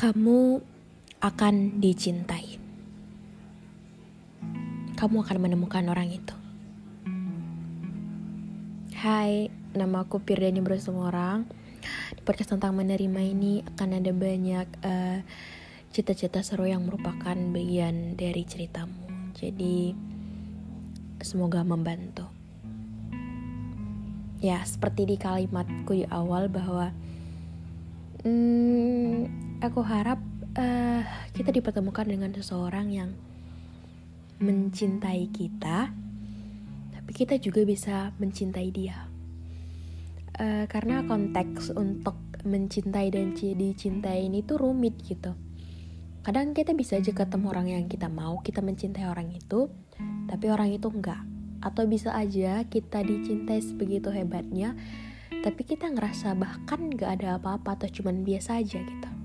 Kamu akan dicintai. Kamu akan menemukan orang itu. Hai, nama aku Pirdani bersama orang. Di podcast tentang menerima ini akan ada banyak eh, cita-cita seru yang merupakan bagian dari ceritamu. Jadi semoga membantu. Ya, seperti di kalimatku di awal bahwa Hmm, aku harap eh, kita dipertemukan dengan seseorang yang mencintai kita, tapi kita juga bisa mencintai dia. Eh, karena konteks untuk mencintai dan ci- dicintai ini tuh rumit gitu. Kadang kita bisa aja ketemu orang yang kita mau, kita mencintai orang itu, tapi orang itu enggak. Atau bisa aja kita dicintai sebegitu hebatnya, tapi kita ngerasa bahkan gak ada apa-apa atau cuman biasa aja gitu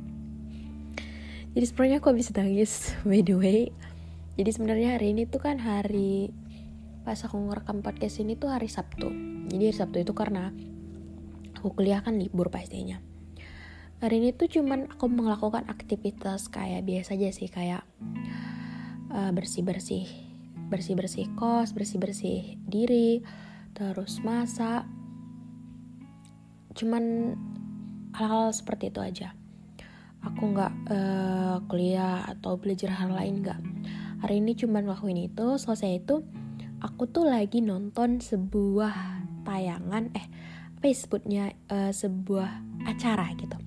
jadi sebenarnya aku habis nangis by the way. Jadi sebenarnya hari ini tuh kan hari pas aku ngerekam podcast ini tuh hari Sabtu. Jadi hari Sabtu itu karena aku kuliah kan libur pastinya hari ini tuh cuman aku melakukan aktivitas kayak biasa aja sih kayak bersih bersih bersih bersih kos bersih bersih diri terus masak. Cuman hal-hal seperti itu aja aku nggak uh, kuliah atau belajar hal lain nggak. Hari ini cuman ngelakuin itu selesai itu aku tuh lagi nonton sebuah tayangan eh apa ya sebutnya uh, sebuah acara gitu.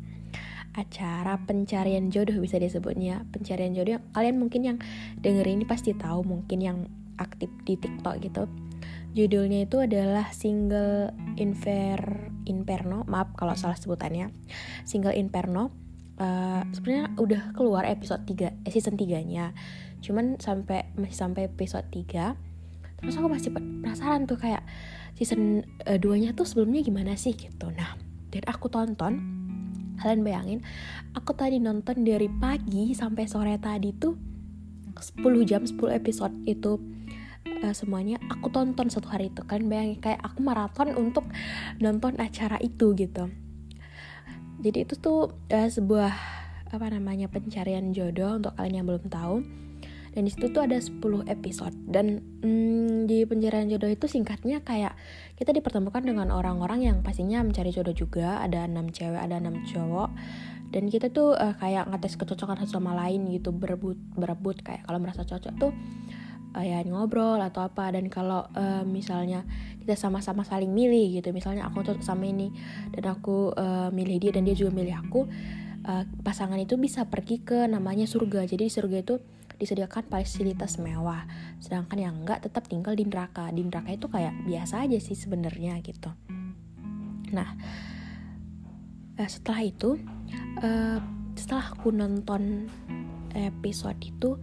Acara pencarian jodoh bisa disebutnya pencarian jodoh kalian mungkin yang denger ini pasti tahu mungkin yang aktif di TikTok gitu. Judulnya itu adalah single infer inferno maaf kalau salah sebutannya. Single inferno uh, sebenarnya udah keluar episode 3 eh, season 3 nya cuman sampai masih sampai episode 3 terus aku masih penasaran tuh kayak season uh, 2 nya tuh sebelumnya gimana sih gitu. Nah dan aku tonton kalian bayangin aku tadi nonton dari pagi sampai sore tadi tuh 10 jam 10 episode itu uh, semuanya aku tonton satu hari itu. Kan bayangin kayak aku maraton untuk nonton acara itu gitu jadi itu tuh uh, sebuah apa namanya pencarian jodoh untuk kalian yang belum tahu. Dan di situ tuh ada 10 episode. Dan hmm, di pencarian jodoh itu singkatnya kayak kita dipertemukan dengan orang-orang yang pastinya mencari jodoh juga. Ada enam cewek ada enam cowok. Dan kita tuh uh, kayak ngetes kecocokan satu sama lain gitu berebut berebut. Kayak kalau merasa cocok tuh uh, ya ngobrol atau apa. Dan kalau uh, misalnya kita sama-sama saling milih gitu misalnya aku tuh sama ini dan aku uh, milih dia dan dia juga milih aku uh, pasangan itu bisa pergi ke namanya surga. Jadi di surga itu disediakan fasilitas mewah sedangkan yang enggak tetap tinggal di neraka. Di neraka itu kayak biasa aja sih sebenarnya gitu. Nah uh, setelah itu uh, setelah aku nonton episode itu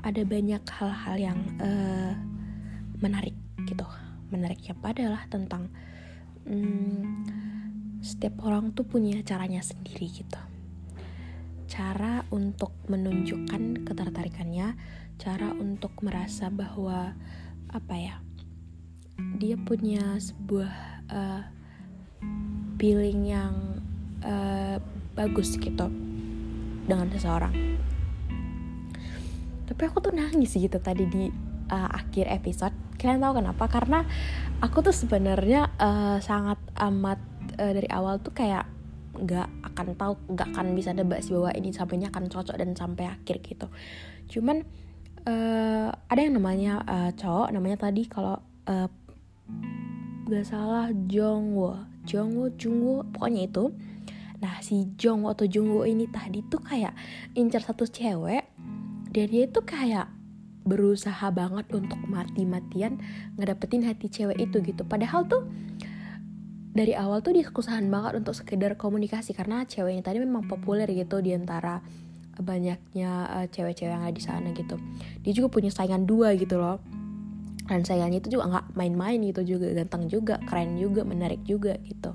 ada banyak hal-hal yang uh, menarik gitu. Menariknya padalah tentang hmm, setiap orang tuh punya caranya sendiri gitu. Cara untuk menunjukkan ketertarikannya cara untuk merasa bahwa apa ya dia punya sebuah uh, feeling yang uh, bagus gitu dengan seseorang tapi aku tuh nangis gitu tadi di uh, akhir episode. Kalian tahu kenapa? Karena aku tuh sebenarnya uh, sangat amat uh, dari awal tuh kayak nggak akan tahu nggak akan bisa debak sih bahwa ini sampainya akan cocok dan sampai akhir gitu. Cuman uh, ada yang namanya uh, cowok namanya tadi kalau uh, gak salah Jongwo Jongwo Jungwo pokoknya itu. Nah si Jongwo atau Jungwo ini tadi tuh kayak incar satu cewek dan dia itu kayak berusaha banget untuk mati-matian ngedapetin hati cewek itu gitu. Padahal tuh dari awal tuh dia keusahaan banget untuk sekedar komunikasi. Karena cewek ini tadi memang populer gitu di antara banyaknya uh, cewek-cewek yang ada di sana gitu. Dia juga punya saingan dua gitu loh. Dan saingannya itu juga nggak main-main gitu juga. Ganteng juga keren juga menarik juga gitu.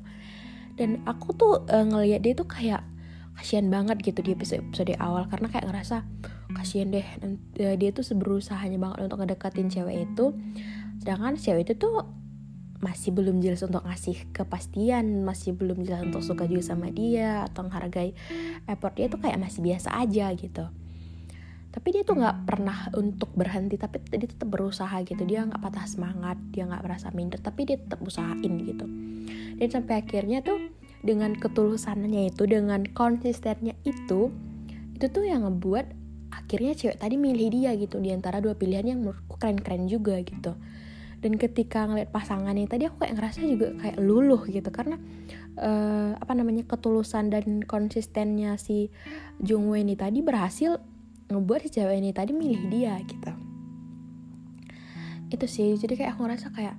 Dan aku tuh uh, ngelihat dia tuh kayak kasihan banget gitu di episode, episode awal karena kayak ngerasa kasihan deh eh, dia tuh berusaha banget untuk ngedekatin cewek itu. Sedangkan cewek itu tuh masih belum jelas untuk ngasih kepastian masih belum jelas untuk suka juga sama dia atau menghargai effort dia tuh kayak masih biasa aja gitu. Tapi dia tuh nggak pernah untuk berhenti tapi dia tetap berusaha gitu. Dia nggak patah semangat dia nggak merasa minder tapi dia tetap usahain gitu. Dan sampai akhirnya tuh dengan ketulusannya itu dengan konsistennya itu itu tuh yang ngebuat akhirnya cewek tadi milih dia gitu. Di antara dua pilihan yang menurutku keren-keren juga gitu. Dan ketika ngeliat pasangannya tadi aku kayak ngerasa juga kayak luluh gitu. Karena uh, apa namanya ketulusan dan konsistennya si Jung Wei ini tadi berhasil ngebuat si cewek ini tadi milih dia gitu. Itu sih. Jadi kayak aku ngerasa kayak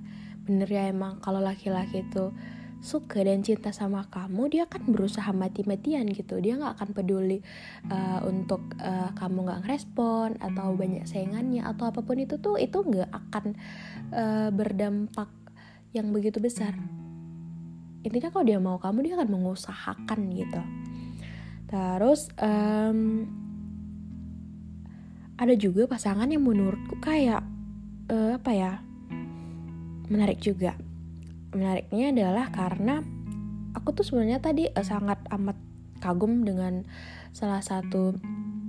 bener ya emang kalau laki-laki itu suka dan cinta sama kamu dia akan berusaha mati-matian gitu. Dia nggak akan peduli uh, untuk uh, kamu nggak ngerespon atau banyak saingannya atau apa pun itu tuh itu nggak akan uh, berdampak yang begitu besar. Intinya kalau dia mau kamu dia akan mengusahakan gitu. Terus um, ada juga pasangan yang menurutku kayak uh, apa ya menarik juga menariknya adalah karena aku tuh sebenarnya tadi uh, sangat amat kagum dengan salah satu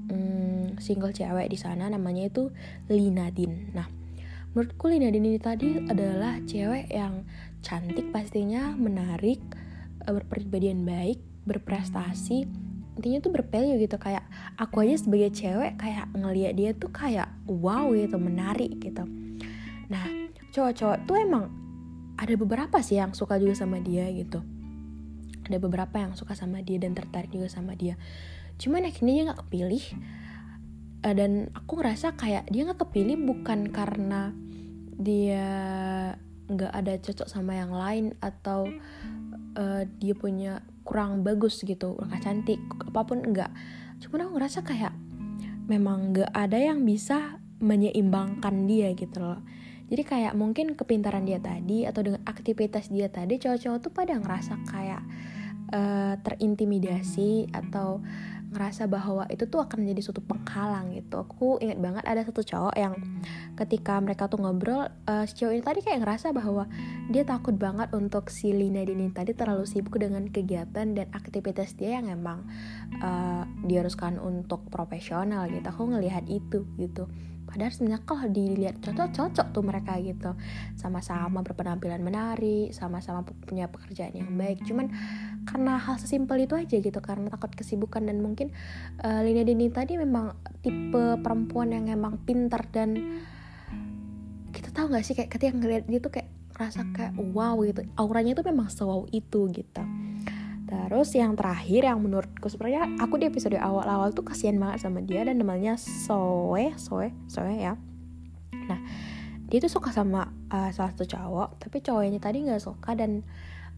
um, single cewek di sana namanya itu Lina Din. Nah, menurutku Lina Din ini tadi adalah cewek yang cantik pastinya, menarik, uh, berpribadian baik, berprestasi, intinya tuh bervalue gitu kayak aku aja sebagai cewek kayak ngeliat dia tuh kayak wow gitu menarik gitu nah cowok-cowok tuh emang ada beberapa sih yang suka juga sama dia gitu. Ada beberapa yang suka sama dia dan tertarik juga sama dia. Cuman akhirnya dia nggak kepilih. Uh, dan aku ngerasa kayak dia nggak kepilih bukan karena dia nggak ada cocok sama yang lain atau uh, dia punya kurang bagus gitu nggak cantik apa pun enggak cuman aku ngerasa kayak memang nggak ada yang bisa menyeimbangkan dia gitu loh jadi kayak mungkin kepintaran dia tadi atau dengan aktivitas dia tadi cowok-cowok tuh pada ngerasa kayak uh, terintimidasi atau ngerasa bahwa itu tuh akan menjadi suatu penghalang gitu. Aku ingat banget ada satu cowok yang ketika mereka tuh ngobrol uh, si cowok ini tadi kayak ngerasa bahwa dia takut banget untuk si Lina Dini tadi terlalu sibuk dengan kegiatan dan aktivitas dia yang emang uh, diharuskan untuk profesional gitu. Aku ngelihat itu gitu. Padahal sebenarnya kalau dilihat cocok-cocok tuh mereka gitu. Sama-sama berpenampilan menarik sama-sama punya pekerjaan yang baik. Cuman karena hal sesimpel itu aja gitu karena takut kesibukan. Dan mungkin uh, Lina Dini tadi memang tipe perempuan yang emang pintar dan kita tahu gak sih kayak ketika ngeliat dia tuh kayak rasa kayak wow gitu. Auranya tuh memang sewow itu gitu. Terus yang terakhir yang menurutku sebenarnya aku di episode awal-awal tuh kasihan banget sama dia dan namanya Soe, Soe, Soe ya. Nah, dia tuh suka sama uh, salah satu cowok, tapi cowoknya tadi nggak suka dan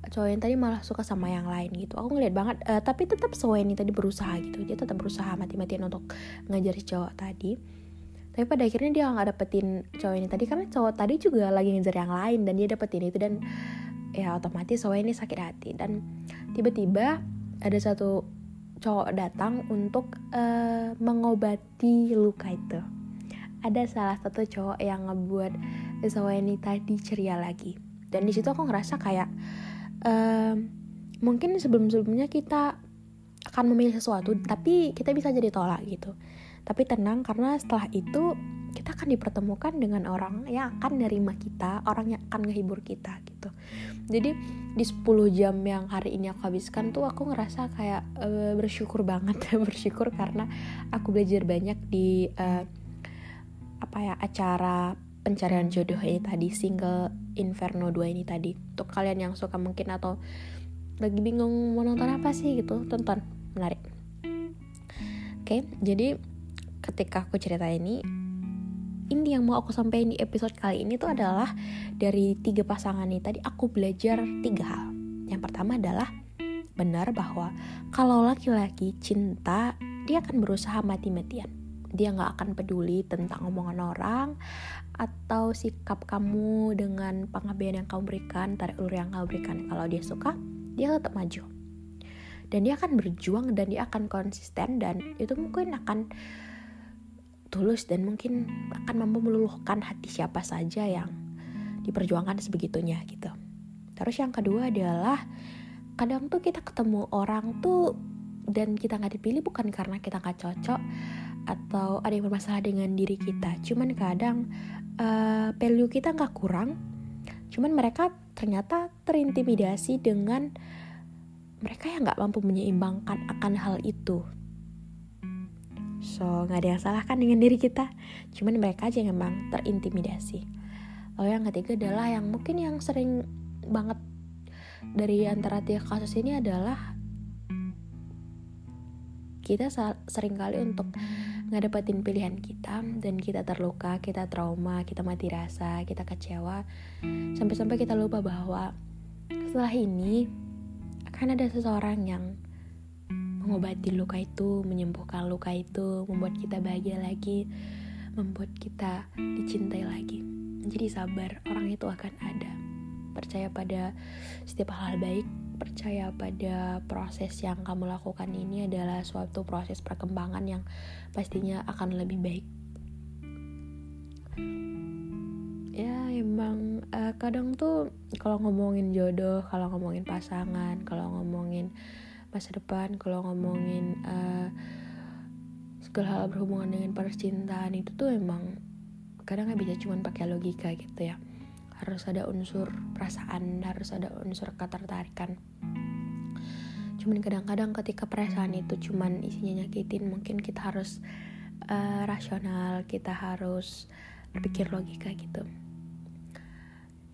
cowok yang tadi malah suka sama yang lain gitu. Aku ngeliat banget uh, tapi tetap Soe ini tadi berusaha gitu. Dia tetap berusaha mati-matian untuk ngajar cowok tadi. Tapi pada akhirnya dia nggak dapetin cowok ini tadi karena cowok tadi juga lagi ngejar yang lain dan dia dapetin itu dan ya otomatis Soe ini sakit hati. Dan tiba-tiba ada satu cowok datang untuk uh, mengobati luka itu. Ada salah satu cowok yang ngebuat Soe ini tadi ceria lagi. Dan di situ aku ngerasa kayak um, mungkin sebelum-sebelumnya kita akan memilih sesuatu tapi kita bisa jadi tolak gitu. Tapi tenang karena setelah itu kita akan dipertemukan dengan orang yang akan nerima kita orang yang akan ngehibur kita gitu. Jadi di 10 jam yang hari ini aku habiskan tuh aku ngerasa kayak uh, bersyukur banget bersyukur karena aku belajar banyak di uh, apa ya acara pencarian jodoh ini tadi single Inferno 2 ini tadi. Untuk kalian yang suka mungkin atau lagi bingung mau nonton apa sih gitu tonton. Menarik. Oke jadi ketika aku cerita ini ini yang mau aku sampaikan di episode kali ini tuh adalah dari tiga pasangan ini. Tadi aku belajar tiga hal. Yang pertama adalah benar bahwa kalau laki-laki cinta dia akan berusaha mati-matian dia nggak akan peduli tentang omongan orang atau sikap kamu dengan pengabdian yang kamu berikan, tarik ulur yang kamu berikan. Kalau dia suka, dia tetap maju. Dan dia akan berjuang dan dia akan konsisten dan itu mungkin akan tulus dan mungkin akan mampu meluluhkan hati siapa saja yang diperjuangkan sebegitunya gitu. Terus yang kedua adalah kadang tuh kita ketemu orang tuh dan kita nggak dipilih bukan karena kita nggak cocok atau ada yang bermasalah dengan diri kita. Cuman kadang uh, value kita nggak kurang. Cuman mereka ternyata terintimidasi dengan mereka yang nggak mampu menyeimbangkan akan hal itu. So nggak ada yang salah kan dengan diri kita. Cuman mereka aja yang memang terintimidasi. Lalu yang ketiga adalah yang mungkin yang sering banget dari antara tiga kasus ini adalah kita sering kali untuk ngedapetin pilihan kita dan kita terluka, kita trauma, kita mati rasa, kita kecewa sampai-sampai kita lupa bahwa setelah ini akan ada seseorang yang mengobati luka itu, menyembuhkan luka itu, membuat kita bahagia lagi, membuat kita dicintai lagi. Jadi sabar, orang itu akan ada. Percaya pada setiap hal baik percaya pada proses yang kamu lakukan ini adalah suatu proses perkembangan yang pastinya akan lebih baik. Ya emang uh, kadang tuh kalau ngomongin jodoh, kalau ngomongin pasangan, kalau ngomongin masa depan, kalau ngomongin uh, segala hal berhubungan dengan percintaan itu tuh emang kadang nggak bisa cuma pakai logika gitu ya harus ada unsur perasaan harus ada unsur ketertarikan. Cuman kadang-kadang ketika perasaan itu cuman isinya nyakitin mungkin kita harus uh, rasional kita harus berpikir logika gitu.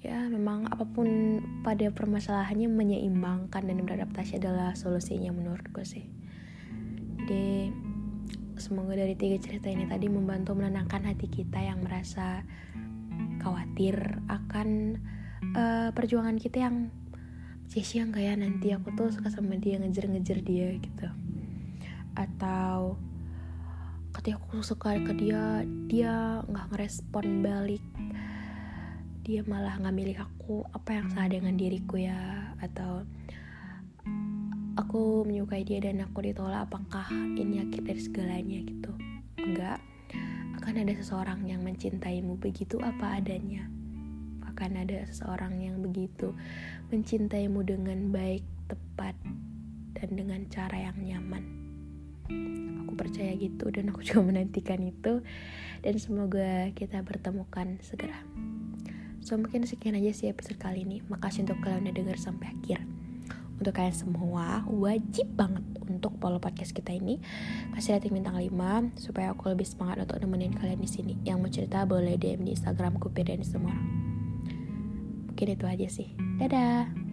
Ya memang apa pun pada permasalahannya menyeimbangkan dan beradaptasi adalah solusinya menurutku sih. Jadi semoga dari tiga cerita ini tadi membantu menenangkan hati kita yang merasa khawatir akan uh, perjuangan kita yang sia-sia nggak ya? Nanti aku tuh suka sama dia ngejar-ngejar dia gitu. Atau ketika aku suka ke dia dia nggak ngerespon balik. Dia malah nggak milih aku. Apa yang salah dengan diriku ya? Atau aku menyukai dia dan aku ditolak apakah ini akhir dari segalanya gitu? Enggak akan ada seseorang yang mencintaimu begitu apa adanya. Akan ada seseorang yang begitu mencintaimu dengan baik, tepat, dan dengan cara yang nyaman. Aku percaya gitu dan aku juga menantikan itu dan semoga kita bertemukan segera. So mungkin sekian aja sih episode kali ini. Makasih untuk kalian udah denger sampai akhir untuk kalian semua wajib banget untuk follow podcast kita ini kasih rating bintang 5 supaya aku lebih semangat untuk nemenin kalian di sini. Yang mau cerita boleh DM di Instagramku dan semua mungkin itu aja sih. Dadah